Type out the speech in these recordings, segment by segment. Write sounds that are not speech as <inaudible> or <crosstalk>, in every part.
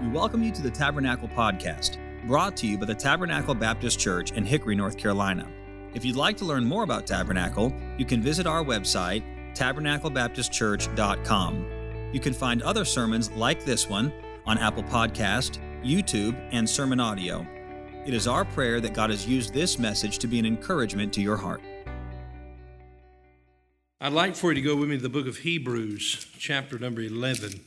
We welcome you to the Tabernacle Podcast, brought to you by the Tabernacle Baptist Church in Hickory, North Carolina. If you'd like to learn more about Tabernacle, you can visit our website, tabernaclebaptistchurch.com. You can find other sermons like this one on Apple Podcast, YouTube, and Sermon Audio. It is our prayer that God has used this message to be an encouragement to your heart. I'd like for you to go with me to the book of Hebrews, chapter number 11.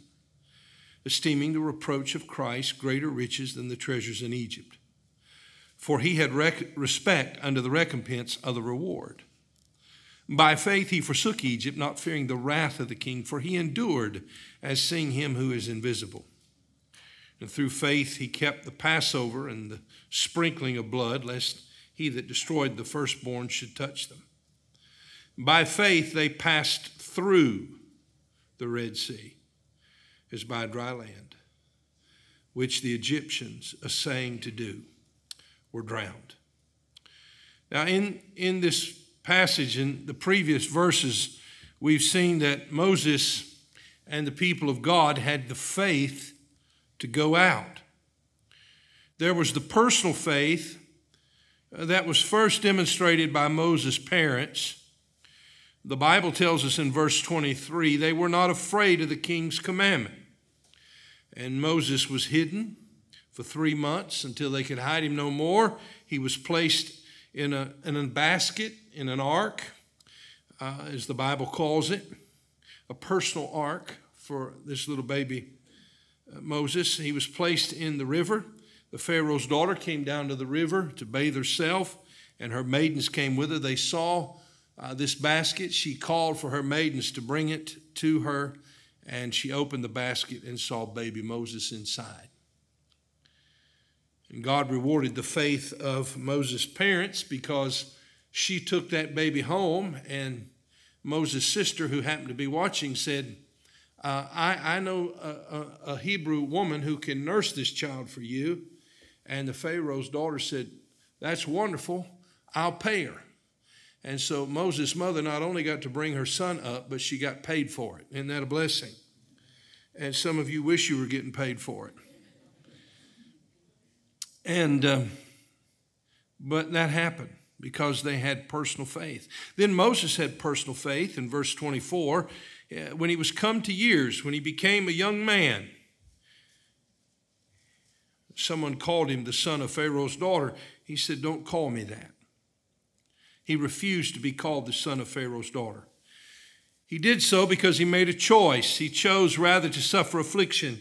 esteeming the reproach of Christ greater riches than the treasures in Egypt. For he had rec- respect unto the recompense of the reward. By faith he forsook Egypt, not fearing the wrath of the king, for he endured as seeing him who is invisible. And through faith he kept the Passover and the sprinkling of blood, lest he that destroyed the firstborn should touch them. By faith they passed through the Red Sea is by dry land, which the Egyptians, assaying to do, were drowned. Now, in, in this passage, in the previous verses, we've seen that Moses and the people of God had the faith to go out. There was the personal faith uh, that was first demonstrated by Moses' parents the Bible tells us in verse 23 they were not afraid of the king's commandment. And Moses was hidden for three months until they could hide him no more. He was placed in a, in a basket, in an ark, uh, as the Bible calls it, a personal ark for this little baby uh, Moses. He was placed in the river. The Pharaoh's daughter came down to the river to bathe herself, and her maidens came with her. They saw uh, this basket. She called for her maidens to bring it to her, and she opened the basket and saw baby Moses inside. And God rewarded the faith of Moses' parents because she took that baby home, and Moses' sister, who happened to be watching, said, uh, I, I know a, a, a Hebrew woman who can nurse this child for you. And the Pharaoh's daughter said, That's wonderful. I'll pay her. And so Moses' mother not only got to bring her son up, but she got paid for it. Isn't that a blessing? And some of you wish you were getting paid for it. And, um, but that happened because they had personal faith. Then Moses had personal faith in verse 24 uh, when he was come to years, when he became a young man. Someone called him the son of Pharaoh's daughter. He said, Don't call me that. He refused to be called the son of Pharaoh's daughter. He did so because he made a choice. He chose rather to suffer affliction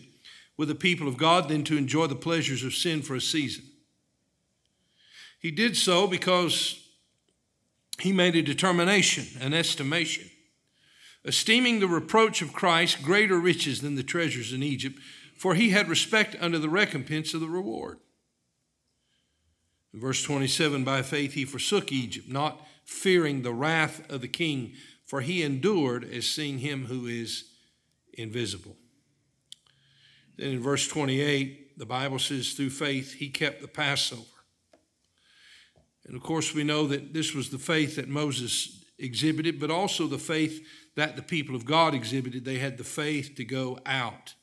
with the people of God than to enjoy the pleasures of sin for a season. He did so because he made a determination, an estimation, esteeming the reproach of Christ greater riches than the treasures in Egypt, for he had respect unto the recompense of the reward. Verse 27, by faith he forsook Egypt, not fearing the wrath of the king, for he endured as seeing him who is invisible. Then in verse 28, the Bible says, through faith he kept the Passover. And of course, we know that this was the faith that Moses exhibited, but also the faith that the people of God exhibited. They had the faith to go out.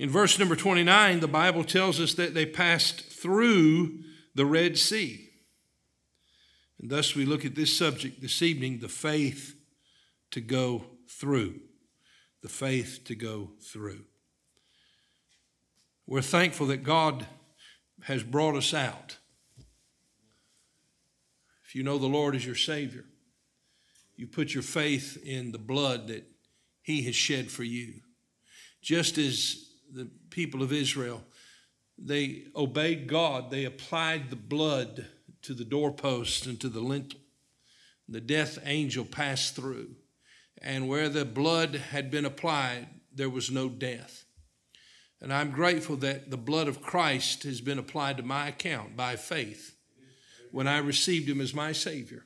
In verse number 29, the Bible tells us that they passed through the Red Sea. And thus we look at this subject this evening the faith to go through. The faith to go through. We're thankful that God has brought us out. If you know the Lord as your Savior, you put your faith in the blood that He has shed for you. Just as the people of Israel, they obeyed God. They applied the blood to the doorpost and to the lintel. The death angel passed through, and where the blood had been applied, there was no death. And I'm grateful that the blood of Christ has been applied to my account by faith when I received him as my Savior.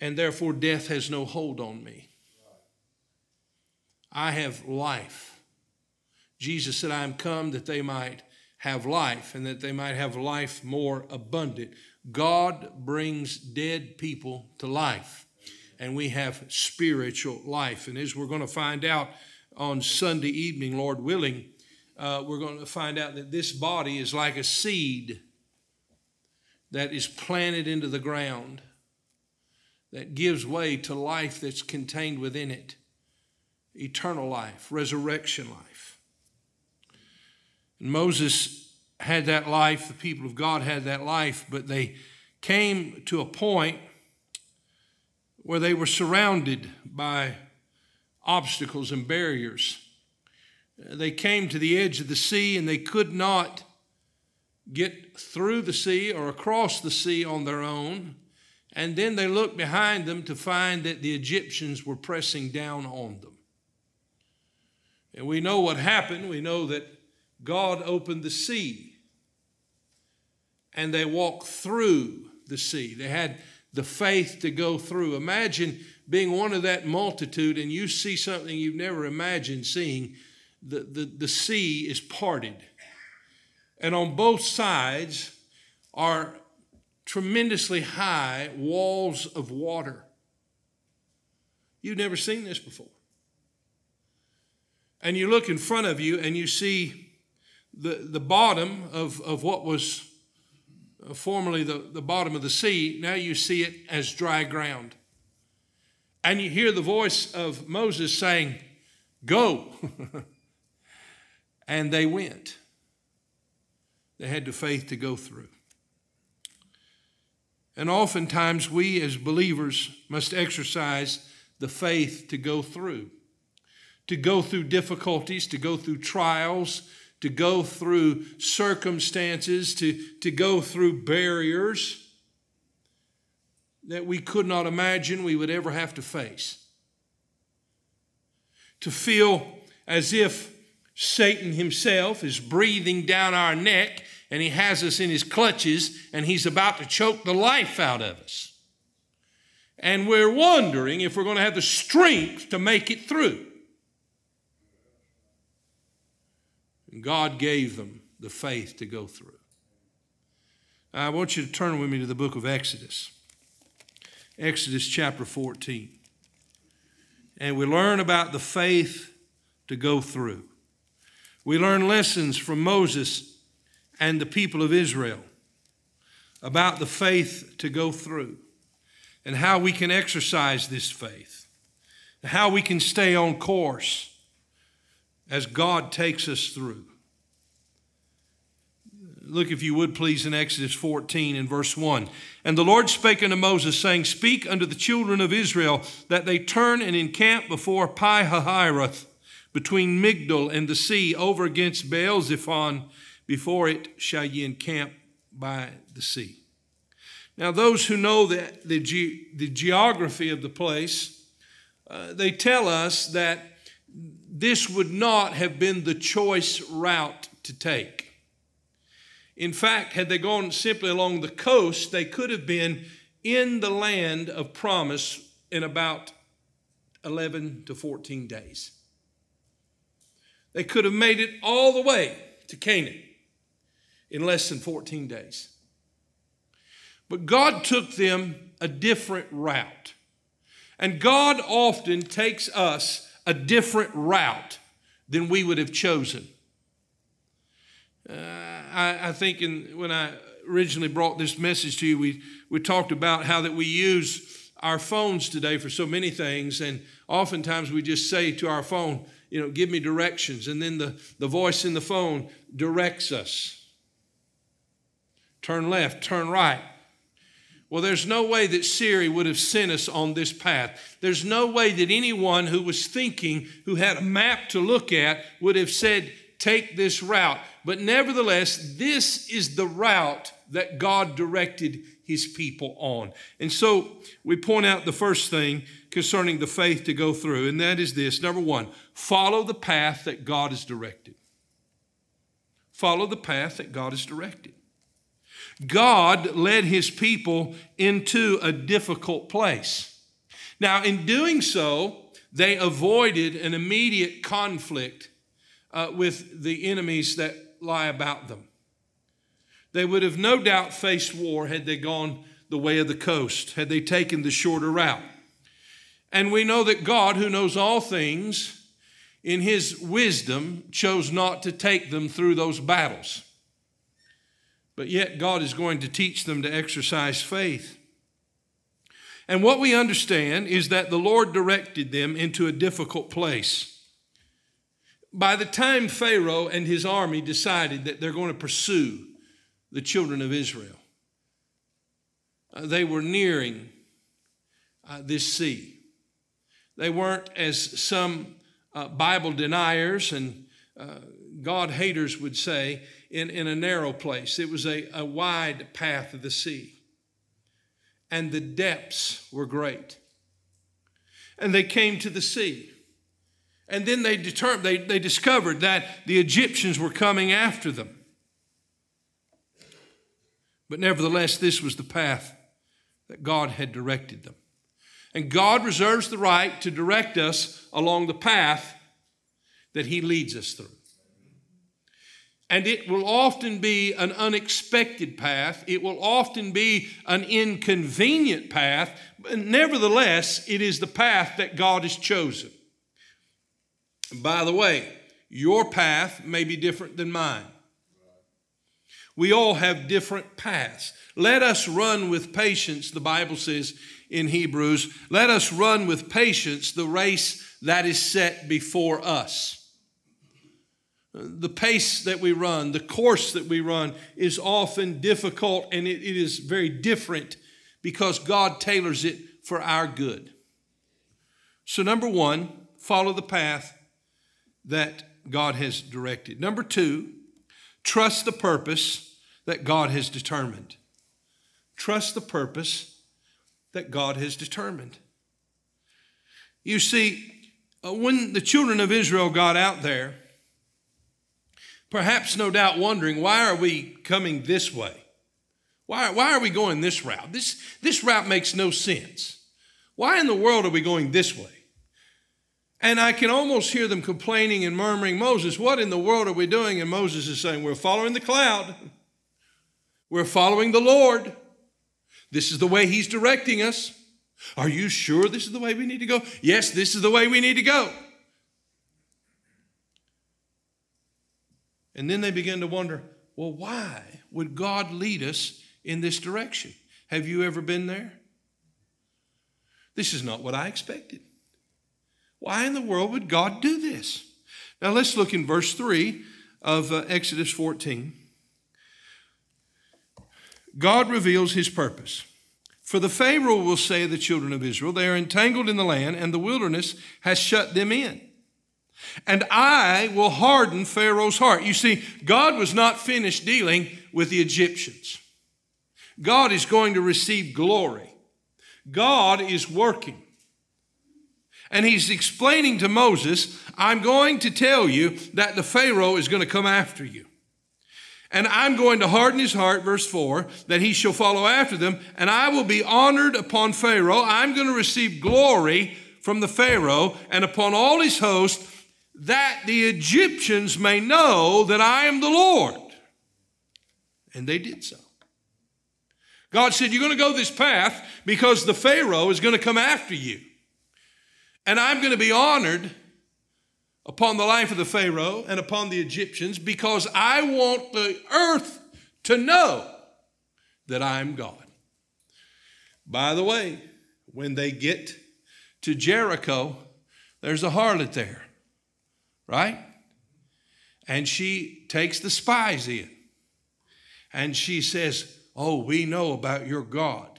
And therefore, death has no hold on me. I have life. Jesus said, I am come that they might have life and that they might have life more abundant. God brings dead people to life, and we have spiritual life. And as we're going to find out on Sunday evening, Lord willing, uh, we're going to find out that this body is like a seed that is planted into the ground that gives way to life that's contained within it eternal life, resurrection life. And Moses had that life, the people of God had that life, but they came to a point where they were surrounded by obstacles and barriers. They came to the edge of the sea and they could not get through the sea or across the sea on their own. And then they looked behind them to find that the Egyptians were pressing down on them. And we know what happened. We know that God opened the sea and they walked through the sea. They had the faith to go through. Imagine being one of that multitude and you see something you've never imagined seeing. The, the, the sea is parted. And on both sides are tremendously high walls of water. You've never seen this before. And you look in front of you and you see the, the bottom of, of what was uh, formerly the, the bottom of the sea. Now you see it as dry ground. And you hear the voice of Moses saying, Go. <laughs> and they went. They had the faith to go through. And oftentimes, we as believers must exercise the faith to go through, to go through difficulties, to go through trials, to go through circumstances, to, to go through barriers that we could not imagine we would ever have to face. To feel as if Satan himself is breathing down our neck and he has us in his clutches and he's about to choke the life out of us. And we're wondering if we're going to have the strength to make it through. And God gave them the faith to go through. I want you to turn with me to the book of Exodus. Exodus chapter 14. And we learn about the faith to go through. We learn lessons from Moses and the people of Israel about the faith to go through and how we can exercise this faith, how we can stay on course as God takes us through. Look, if you would please, in Exodus 14 and verse 1. And the Lord spake unto Moses, saying, Speak unto the children of Israel that they turn and encamp before Pi Hahiroth, between Migdol and the sea, over against Baal Zephon, before it shall ye encamp by the sea. Now, those who know the, the, ge- the geography of the place, uh, they tell us that this would not have been the choice route to take. In fact, had they gone simply along the coast, they could have been in the land of promise in about 11 to 14 days. They could have made it all the way to Canaan in less than 14 days. But God took them a different route. And God often takes us a different route than we would have chosen. Uh, I, I, think in, when I originally brought this message to you, we, we talked about how that we use our phones today for so many things. And oftentimes we just say to our phone, you know, give me directions. And then the, the voice in the phone directs us turn left, turn right. Well, there's no way that Siri would have sent us on this path. There's no way that anyone who was thinking, who had a map to look at, would have said, take this route. But nevertheless, this is the route that God directed his people on. And so we point out the first thing concerning the faith to go through, and that is this number one, follow the path that God has directed. Follow the path that God has directed. God led his people into a difficult place. Now, in doing so, they avoided an immediate conflict uh, with the enemies that lie about them. They would have no doubt faced war had they gone the way of the coast, had they taken the shorter route. And we know that God, who knows all things, in his wisdom, chose not to take them through those battles. But yet, God is going to teach them to exercise faith. And what we understand is that the Lord directed them into a difficult place. By the time Pharaoh and his army decided that they're going to pursue the children of Israel, uh, they were nearing uh, this sea. They weren't, as some uh, Bible deniers and uh, God haters would say, in, in a narrow place. It was a, a wide path of the sea. And the depths were great. And they came to the sea. And then they, determined, they, they discovered that the Egyptians were coming after them. But nevertheless, this was the path that God had directed them. And God reserves the right to direct us along the path that He leads us through. And it will often be an unexpected path. It will often be an inconvenient path. But nevertheless, it is the path that God has chosen. by the way, your path may be different than mine. We all have different paths. Let us run with patience, the Bible says in Hebrews. Let us run with patience the race that is set before us the pace that we run, the course that we run is often difficult and it, it is very different because God tailors it for our good. So, number one, follow the path that God has directed. Number two, trust the purpose that God has determined. Trust the purpose that God has determined. You see, uh, when the children of Israel got out there, Perhaps, no doubt, wondering why are we coming this way? Why, why are we going this route? This, this route makes no sense. Why in the world are we going this way? And I can almost hear them complaining and murmuring, Moses, what in the world are we doing? And Moses is saying, We're following the cloud. We're following the Lord. This is the way He's directing us. Are you sure this is the way we need to go? Yes, this is the way we need to go. And then they begin to wonder well, why would God lead us in this direction? Have you ever been there? This is not what I expected. Why in the world would God do this? Now let's look in verse 3 of uh, Exodus 14. God reveals his purpose. For the Pharaoh will say to the children of Israel, they are entangled in the land, and the wilderness has shut them in and I will harden Pharaoh's heart. You see, God was not finished dealing with the Egyptians. God is going to receive glory. God is working. And he's explaining to Moses, I'm going to tell you that the Pharaoh is going to come after you. And I'm going to harden his heart, verse 4, that he shall follow after them, and I will be honored upon Pharaoh. I'm going to receive glory from the Pharaoh and upon all his host, that the Egyptians may know that I am the Lord. And they did so. God said, You're going to go this path because the Pharaoh is going to come after you. And I'm going to be honored upon the life of the Pharaoh and upon the Egyptians because I want the earth to know that I'm God. By the way, when they get to Jericho, there's a harlot there right? And she takes the spies in. And she says, Oh, we know about your God,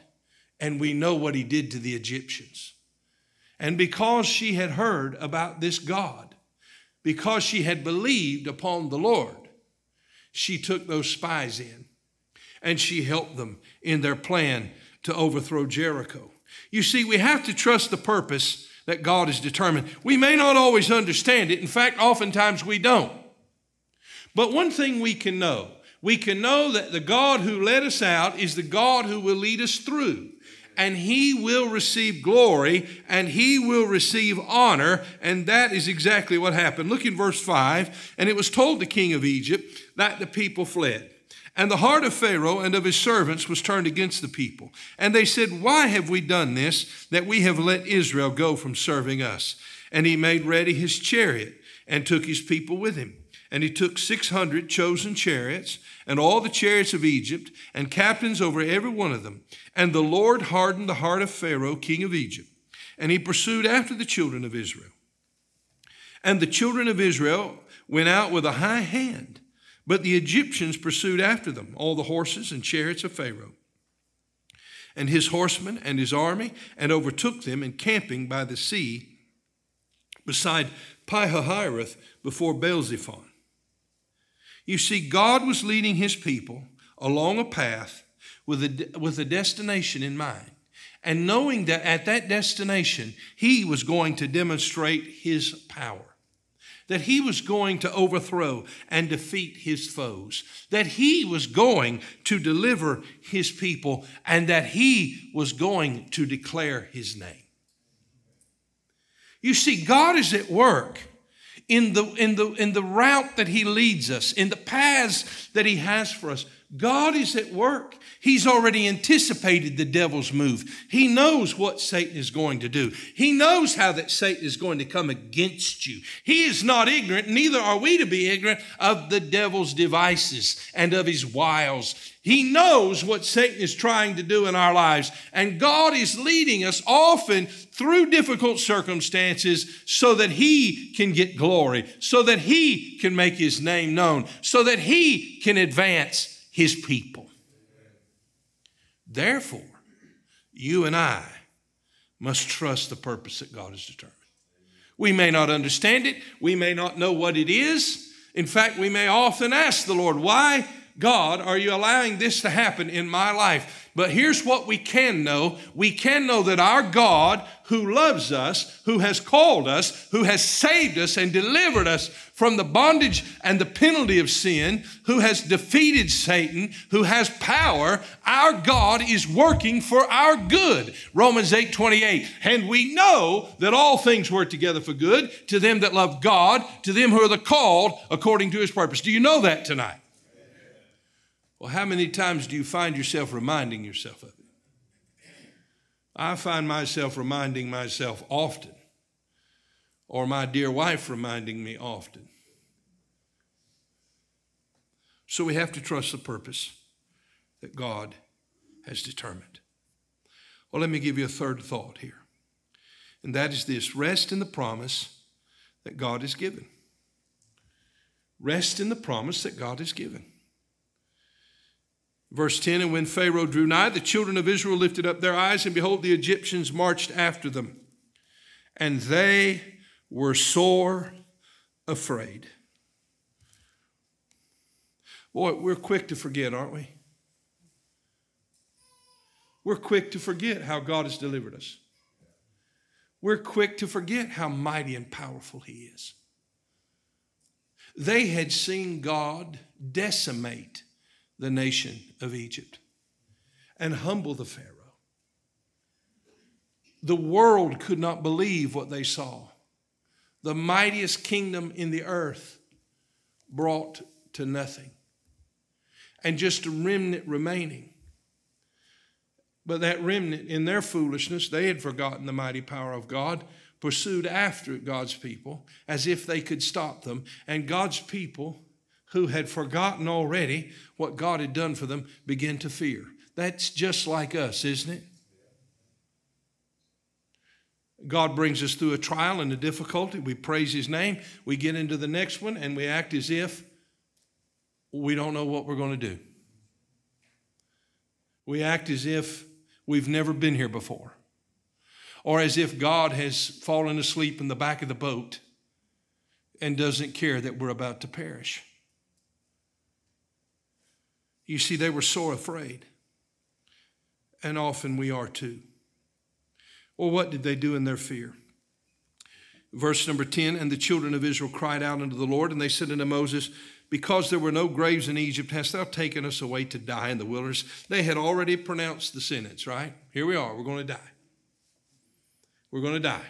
and we know what he did to the Egyptians. And because she had heard about this God, because she had believed upon the Lord, she took those spies in and she helped them in their plan to overthrow Jericho. You see, we have to trust the purpose that God has determined. We may not always understand it. In fact, oftentimes we don't. But one thing we can know we can know that the God who led us out is the God who will lead us through. And he will receive glory and he will receive honor. And that is exactly what happened. Look in verse 5. And it was told the king of Egypt that the people fled. And the heart of Pharaoh and of his servants was turned against the people. And they said, Why have we done this, that we have let Israel go from serving us? And he made ready his chariot and took his people with him. And he took 600 chosen chariots and all the chariots of Egypt and captains over every one of them. And the Lord hardened the heart of Pharaoh, king of Egypt. And he pursued after the children of Israel. And the children of Israel went out with a high hand but the Egyptians pursued after them, all the horses and chariots of Pharaoh, and his horsemen and his army, and overtook them encamping by the sea beside Pihahiroth before Baal-zephon. You see, God was leading his people along a path with a, with a destination in mind. And knowing that at that destination, he was going to demonstrate his power that he was going to overthrow and defeat his foes, that he was going to deliver his people, and that he was going to declare his name. You see, God is at work in the, in the, in the route that he leads us, in the paths that he has for us. God is at work. He's already anticipated the devil's move. He knows what Satan is going to do. He knows how that Satan is going to come against you. He is not ignorant, neither are we to be ignorant of the devil's devices and of his wiles. He knows what Satan is trying to do in our lives, and God is leading us often through difficult circumstances so that he can get glory, so that he can make his name known, so that he can advance his people. Therefore, you and I must trust the purpose that God has determined. We may not understand it, we may not know what it is. In fact, we may often ask the Lord, Why, God, are you allowing this to happen in my life? But here's what we can know we can know that our God, who loves us, who has called us, who has saved us and delivered us from the bondage and the penalty of sin, who has defeated Satan, who has power, our God is working for our good. Romans 8 28. And we know that all things work together for good to them that love God, to them who are the called according to his purpose. Do you know that tonight? Well, how many times do you find yourself reminding yourself of it? I find myself reminding myself often, or my dear wife reminding me often. So we have to trust the purpose that God has determined. Well, let me give you a third thought here, and that is this rest in the promise that God has given. Rest in the promise that God has given. Verse 10 And when Pharaoh drew nigh, the children of Israel lifted up their eyes, and behold, the Egyptians marched after them. And they were sore afraid. Boy, we're quick to forget, aren't we? We're quick to forget how God has delivered us. We're quick to forget how mighty and powerful He is. They had seen God decimate the nation of Egypt and humble the Pharaoh. The world could not believe what they saw. The mightiest kingdom in the earth brought to nothing, and just a remnant remaining. But that remnant, in their foolishness, they had forgotten the mighty power of God, pursued after God's people as if they could stop them, and God's people who had forgotten already what God had done for them began to fear. That's just like us, isn't it? God brings us through a trial and a difficulty. We praise His name. We get into the next one and we act as if we don't know what we're going to do. We act as if we've never been here before, or as if God has fallen asleep in the back of the boat and doesn't care that we're about to perish. You see, they were sore afraid. And often we are too. Well, what did they do in their fear? Verse number 10 And the children of Israel cried out unto the Lord, and they said unto Moses, Because there were no graves in Egypt, hast thou taken us away to die in the wilderness? They had already pronounced the sentence, right? Here we are, we're going to die. We're going to die.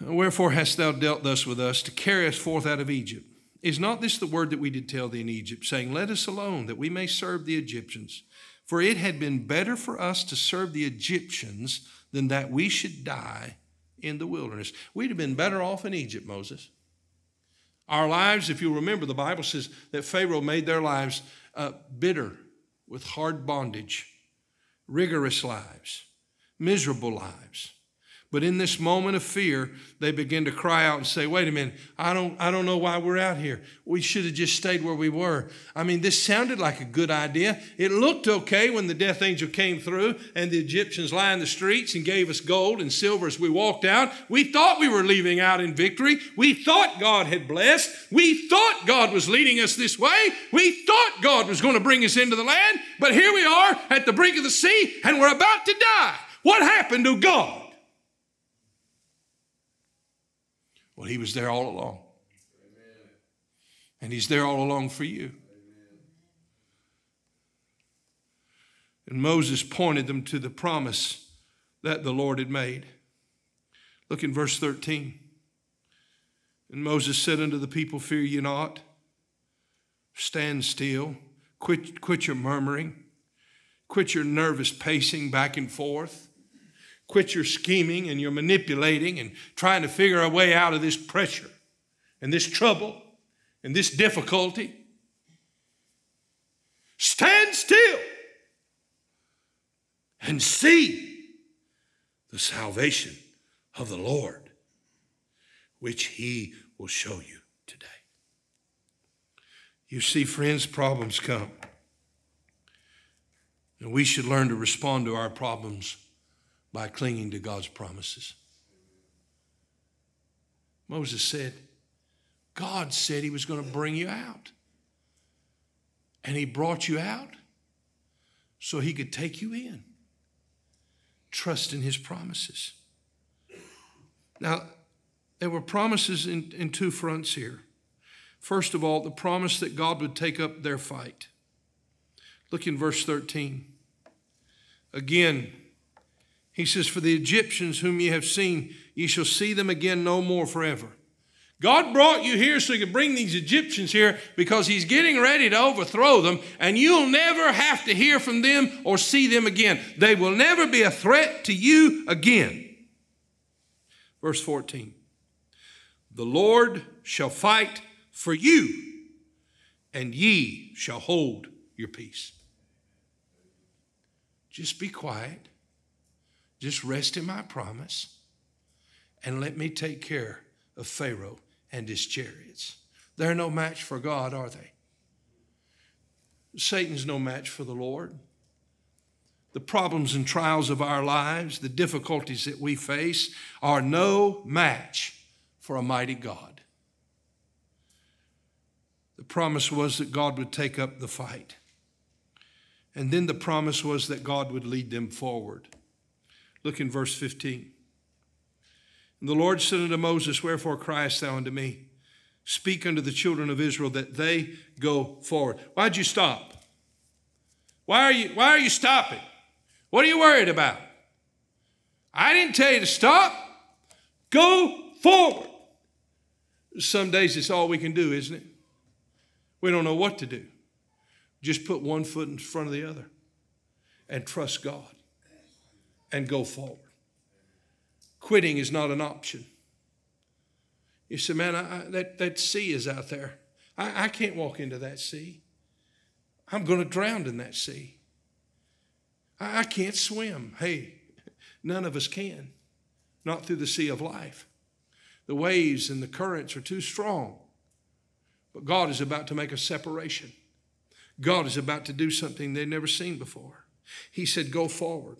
Wherefore hast thou dealt thus with us to carry us forth out of Egypt? Is not this the word that we did tell thee in Egypt, saying, Let us alone, that we may serve the Egyptians? For it had been better for us to serve the Egyptians than that we should die in the wilderness. We'd have been better off in Egypt, Moses. Our lives, if you remember, the Bible says that Pharaoh made their lives uh, bitter with hard bondage, rigorous lives, miserable lives. But in this moment of fear, they begin to cry out and say, wait a minute, I don't, I don't know why we're out here. We should have just stayed where we were. I mean, this sounded like a good idea. It looked okay when the death angel came through and the Egyptians lined the streets and gave us gold and silver as we walked out. We thought we were leaving out in victory. We thought God had blessed. We thought God was leading us this way. We thought God was going to bring us into the land. But here we are at the brink of the sea and we're about to die. What happened to God? Well, He was there all along. Amen. And He's there all along for you. Amen. And Moses pointed them to the promise that the Lord had made. Look in verse 13. And Moses said unto the people, Fear ye not, stand still, quit, quit your murmuring, quit your nervous pacing back and forth. Quit your scheming and your manipulating and trying to figure a way out of this pressure and this trouble and this difficulty. Stand still and see the salvation of the Lord, which He will show you today. You see, friends, problems come. And we should learn to respond to our problems by clinging to God's promises. Moses said, God said he was going to bring you out. And he brought you out so he could take you in. Trust in his promises. Now, there were promises in, in two fronts here. First of all, the promise that God would take up their fight. Look in verse 13. Again, he says, For the Egyptians whom ye have seen, ye shall see them again no more forever. God brought you here so he could bring these Egyptians here because he's getting ready to overthrow them, and you'll never have to hear from them or see them again. They will never be a threat to you again. Verse 14 The Lord shall fight for you, and ye shall hold your peace. Just be quiet just rest in my promise and let me take care of Pharaoh and his chariots. They're no match for God, are they? Satan's no match for the Lord. The problems and trials of our lives, the difficulties that we face, are no match for a mighty God. The promise was that God would take up the fight. And then the promise was that God would lead them forward. Look in verse 15. And the Lord said unto Moses, Wherefore criest thou unto me? Speak unto the children of Israel that they go forward. Why'd you stop? Why are you, why are you stopping? What are you worried about? I didn't tell you to stop. Go forward. Some days it's all we can do, isn't it? We don't know what to do. Just put one foot in front of the other and trust God and go forward. Quitting is not an option. You say, man, I, I, that, that sea is out there. I, I can't walk into that sea. I'm going to drown in that sea. I, I can't swim. Hey, none of us can, not through the sea of life. The waves and the currents are too strong. But God is about to make a separation. God is about to do something they've never seen before. He said, Go forward.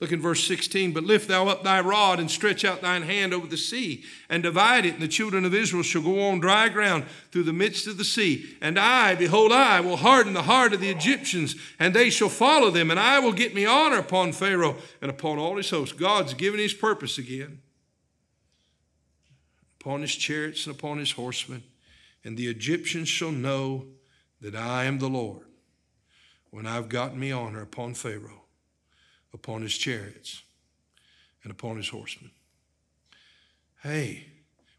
Look in verse 16. But lift thou up thy rod and stretch out thine hand over the sea and divide it, and the children of Israel shall go on dry ground through the midst of the sea. And I, behold, I will harden the heart of the Egyptians, and they shall follow them, and I will get me honor upon Pharaoh and upon all his hosts. God's given his purpose again upon his chariots and upon his horsemen, and the Egyptians shall know that I am the Lord when I've gotten me honor upon Pharaoh upon his chariots and upon his horsemen. Hey,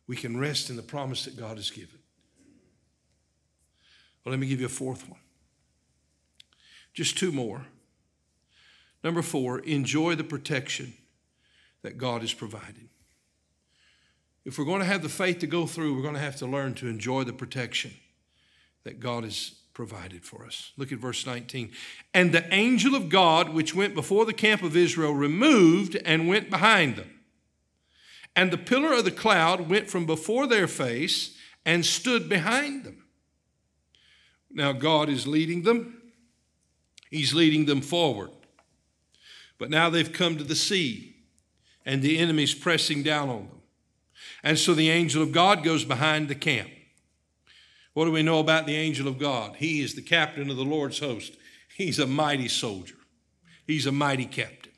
we can rest in the promise that God has given. Well, let me give you a fourth one. Just two more. Number four, enjoy the protection that God has provided. If we're going to have the faith to go through, we're going to have to learn to enjoy the protection that God has provided for us. Look at verse 19. And the angel of God, which went before the camp of Israel, removed and went behind them. And the pillar of the cloud went from before their face and stood behind them. Now, God is leading them, He's leading them forward. But now they've come to the sea, and the enemy's pressing down on them. And so the angel of God goes behind the camp. What do we know about the angel of God? He is the captain of the Lord's host. He's a mighty soldier, he's a mighty captain.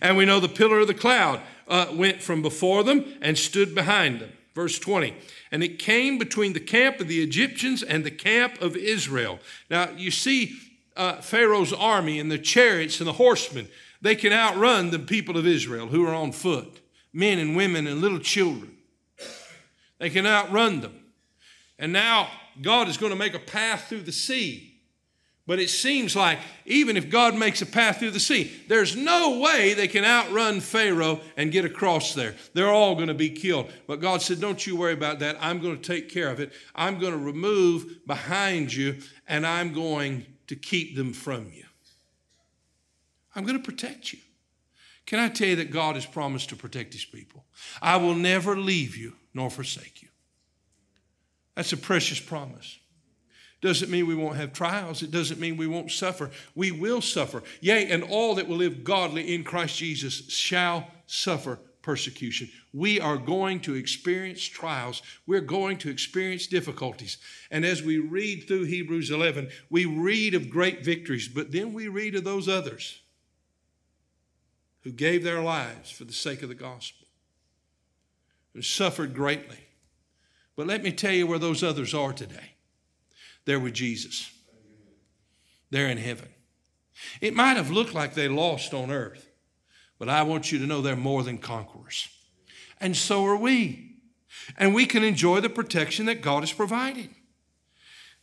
And we know the pillar of the cloud uh, went from before them and stood behind them. Verse 20. And it came between the camp of the Egyptians and the camp of Israel. Now, you see uh, Pharaoh's army and the chariots and the horsemen. They can outrun the people of Israel who are on foot, men and women and little children. They can outrun them. And now God is going to make a path through the sea. But it seems like even if God makes a path through the sea, there's no way they can outrun Pharaoh and get across there. They're all going to be killed. But God said, Don't you worry about that. I'm going to take care of it. I'm going to remove behind you, and I'm going to keep them from you. I'm going to protect you. Can I tell you that God has promised to protect his people? I will never leave you nor forsake you. That's a precious promise. Doesn't mean we won't have trials. It doesn't mean we won't suffer. We will suffer. Yea, and all that will live godly in Christ Jesus shall suffer persecution. We are going to experience trials. We're going to experience difficulties. And as we read through Hebrews 11, we read of great victories, but then we read of those others who gave their lives for the sake of the gospel and suffered greatly. But let me tell you where those others are today. They're with Jesus, they're in heaven. It might have looked like they lost on earth, but I want you to know they're more than conquerors. And so are we. And we can enjoy the protection that God has provided.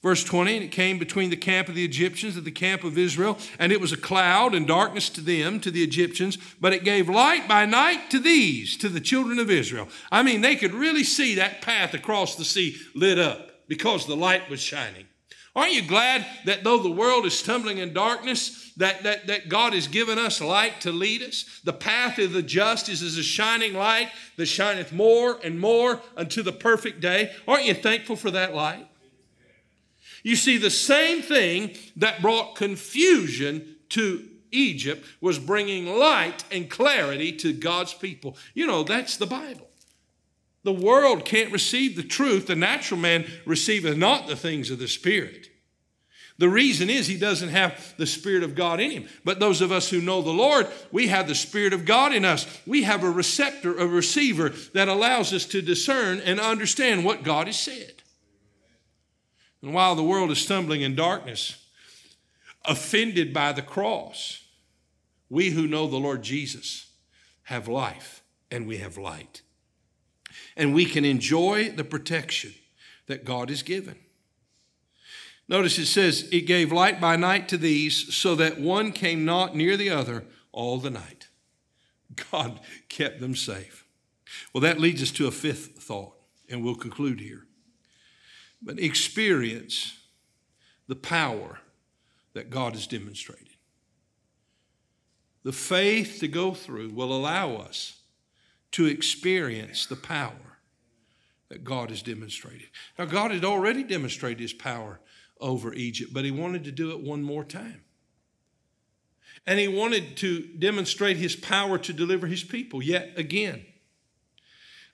Verse 20, and it came between the camp of the Egyptians and the camp of Israel, and it was a cloud and darkness to them, to the Egyptians, but it gave light by night to these, to the children of Israel. I mean, they could really see that path across the sea lit up because the light was shining. Aren't you glad that though the world is stumbling in darkness, that, that, that God has given us light to lead us? The path of the just is as a shining light that shineth more and more unto the perfect day. Aren't you thankful for that light? You see, the same thing that brought confusion to Egypt was bringing light and clarity to God's people. You know, that's the Bible. The world can't receive the truth. The natural man receiveth not the things of the Spirit. The reason is he doesn't have the Spirit of God in him. But those of us who know the Lord, we have the Spirit of God in us. We have a receptor, a receiver that allows us to discern and understand what God has said. And while the world is stumbling in darkness, offended by the cross, we who know the Lord Jesus have life and we have light. And we can enjoy the protection that God has given. Notice it says, It gave light by night to these, so that one came not near the other all the night. God kept them safe. Well, that leads us to a fifth thought, and we'll conclude here but experience the power that God has demonstrated. The faith to go through will allow us to experience the power that God has demonstrated. Now, God had already demonstrated his power over Egypt, but he wanted to do it one more time. And he wanted to demonstrate his power to deliver his people yet again.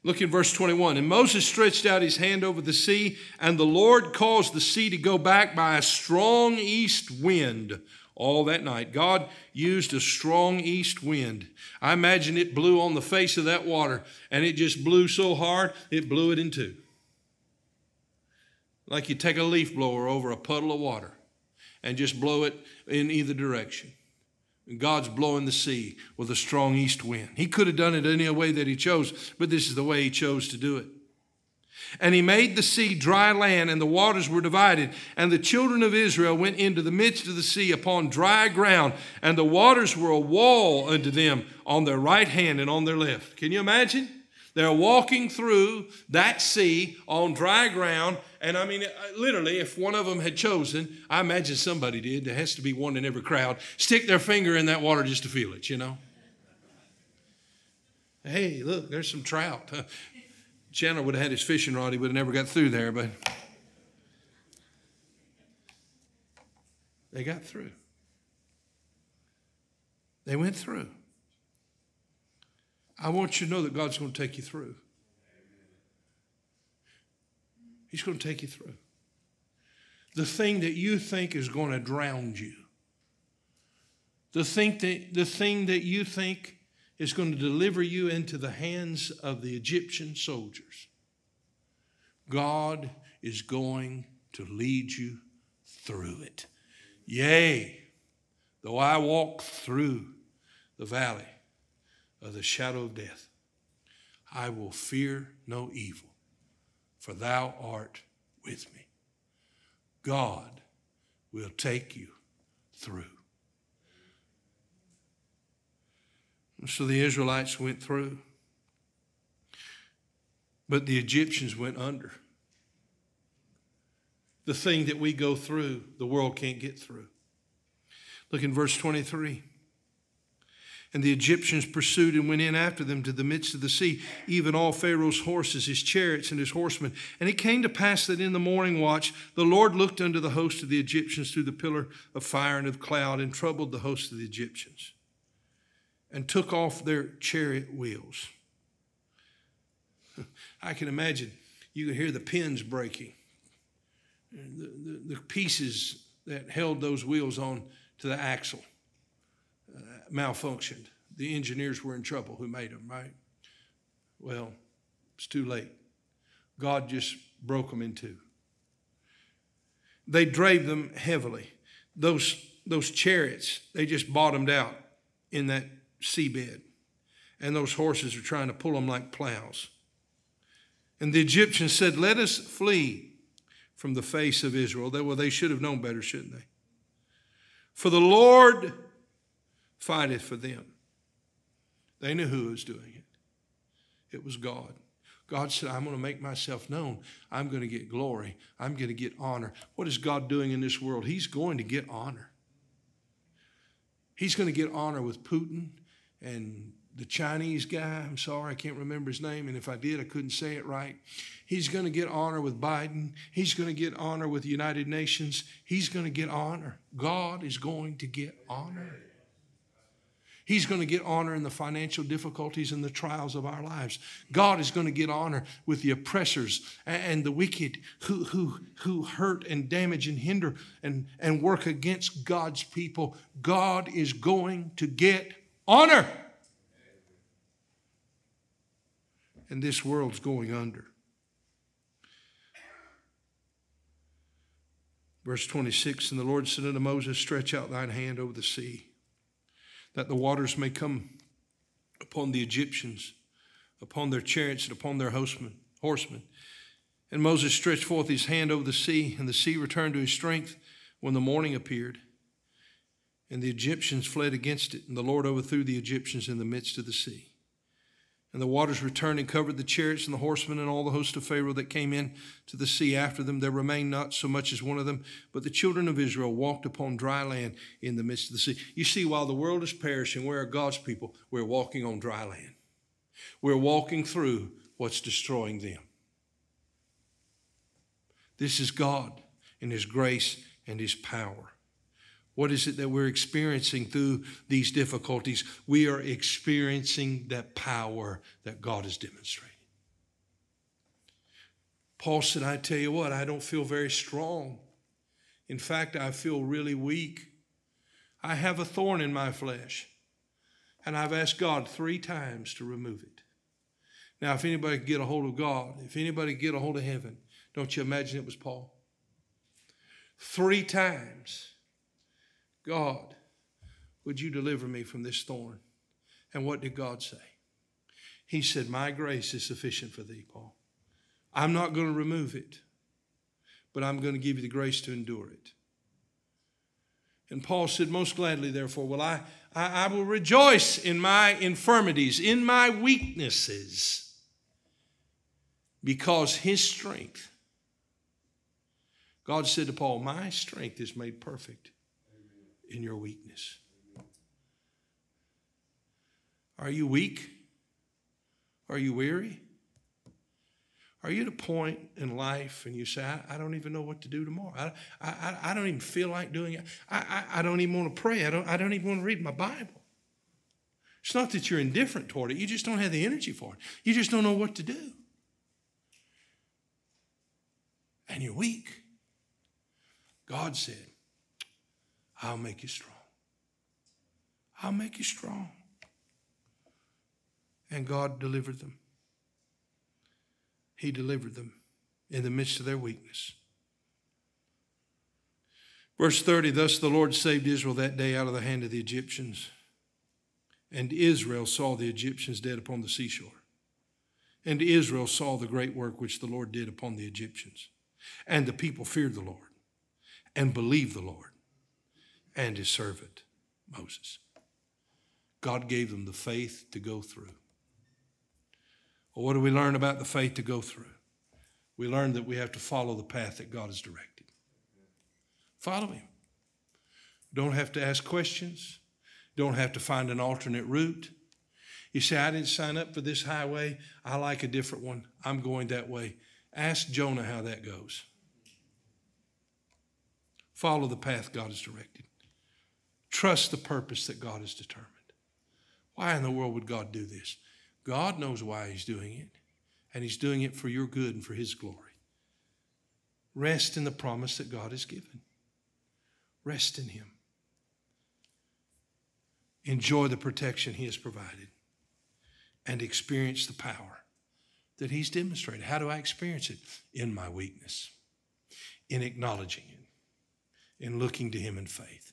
Look in verse 21. And Moses stretched out his hand over the sea, and the Lord caused the sea to go back by a strong east wind all that night. God used a strong east wind. I imagine it blew on the face of that water, and it just blew so hard, it blew it in two. Like you take a leaf blower over a puddle of water and just blow it in either direction. God's blowing the sea with a strong east wind. He could have done it any way that He chose, but this is the way He chose to do it. And he made the sea dry land, and the waters were divided. And the children of Israel went into the midst of the sea upon dry ground, and the waters were a wall unto them on their right hand and on their left. Can you imagine? They're walking through that sea on dry ground. And I mean, literally, if one of them had chosen, I imagine somebody did, there has to be one in every crowd, stick their finger in that water just to feel it, you know? Hey, look, there's some trout. Chandler would have had his fishing rod, he would have never got through there, but they got through. They went through. I want you to know that God's going to take you through. He's going to take you through. The thing that you think is going to drown you, the thing that, the thing that you think is going to deliver you into the hands of the Egyptian soldiers. God is going to lead you through it. Yea, though I walk through the valley of the shadow of death, I will fear no evil, for thou art with me. God will take you through. So the Israelites went through, but the Egyptians went under. The thing that we go through, the world can't get through. Look in verse 23. And the Egyptians pursued and went in after them to the midst of the sea, even all Pharaoh's horses, his chariots, and his horsemen. And it came to pass that in the morning watch the Lord looked unto the host of the Egyptians through the pillar of fire and of cloud and troubled the host of the Egyptians and took off their chariot wheels. <laughs> I can imagine you could hear the pins breaking, the, the, the pieces that held those wheels on to the axle uh, malfunctioned. The engineers were in trouble who made them, right? Well, it's too late. God just broke them in two. They drave them heavily. Those, those chariots, they just bottomed out in that seabed. And those horses are trying to pull them like plows. And the Egyptians said, Let us flee from the face of Israel. They, well, they should have known better, shouldn't they? For the Lord fighteth for them. They knew who was doing it. It was God. God said, I'm going to make myself known. I'm going to get glory. I'm going to get honor. What is God doing in this world? He's going to get honor. He's going to get honor with Putin and the Chinese guy, I'm sorry, I can't remember his name, and if I did, I couldn't say it right. He's going to get honor with Biden. He's going to get honor with the United Nations. He's going to get honor. God is going to get honor. He's going to get honor in the financial difficulties and the trials of our lives. God is going to get honor with the oppressors and the wicked who, who, who hurt and damage and hinder and, and work against God's people. God is going to get honor. And this world's going under. Verse 26 And the Lord said unto Moses, Stretch out thine hand over the sea, that the waters may come upon the Egyptians, upon their chariots, and upon their horsemen. horsemen. And Moses stretched forth his hand over the sea, and the sea returned to his strength when the morning appeared. And the Egyptians fled against it, and the Lord overthrew the Egyptians in the midst of the sea. And the waters returned and covered the chariots and the horsemen and all the host of Pharaoh that came in to the sea after them. There remained not so much as one of them, but the children of Israel walked upon dry land in the midst of the sea. You see, while the world is perishing, where are God's people? We're walking on dry land. We're walking through what's destroying them. This is God in His grace and His power. What is it that we're experiencing through these difficulties? We are experiencing that power that God is demonstrating. Paul said, I tell you what, I don't feel very strong. In fact, I feel really weak. I have a thorn in my flesh, and I've asked God three times to remove it. Now, if anybody could get a hold of God, if anybody could get a hold of heaven, don't you imagine it was Paul? Three times, God, would you deliver me from this thorn? And what did God say? He said, My grace is sufficient for thee, Paul. I'm not going to remove it, but I'm going to give you the grace to endure it. And Paul said, Most gladly, therefore, will I, I, I will rejoice in my infirmities, in my weaknesses, because his strength. God said to Paul, My strength is made perfect in your weakness. Are you weak? Are you weary? Are you at a point in life and you say, I, I don't even know what to do tomorrow? I, I, I don't even feel like doing it. I, I, I don't even want to pray. I don't, I don't even want to read my Bible. It's not that you're indifferent toward it, you just don't have the energy for it. You just don't know what to do. And you're weak. God said, I'll make you strong. I'll make you strong. And God delivered them. He delivered them in the midst of their weakness. Verse 30 Thus the Lord saved Israel that day out of the hand of the Egyptians. And Israel saw the Egyptians dead upon the seashore. And Israel saw the great work which the Lord did upon the Egyptians. And the people feared the Lord and believed the Lord and his servant Moses. God gave them the faith to go through. Well, what do we learn about the faith to go through? We learn that we have to follow the path that God has directed. Follow Him. Don't have to ask questions. Don't have to find an alternate route. You say, I didn't sign up for this highway. I like a different one. I'm going that way. Ask Jonah how that goes. Follow the path God has directed. Trust the purpose that God has determined. Why in the world would God do this? God knows why He's doing it, and He's doing it for your good and for His glory. Rest in the promise that God has given. Rest in Him. Enjoy the protection He has provided and experience the power that He's demonstrated. How do I experience it? In my weakness, in acknowledging it, in looking to Him in faith.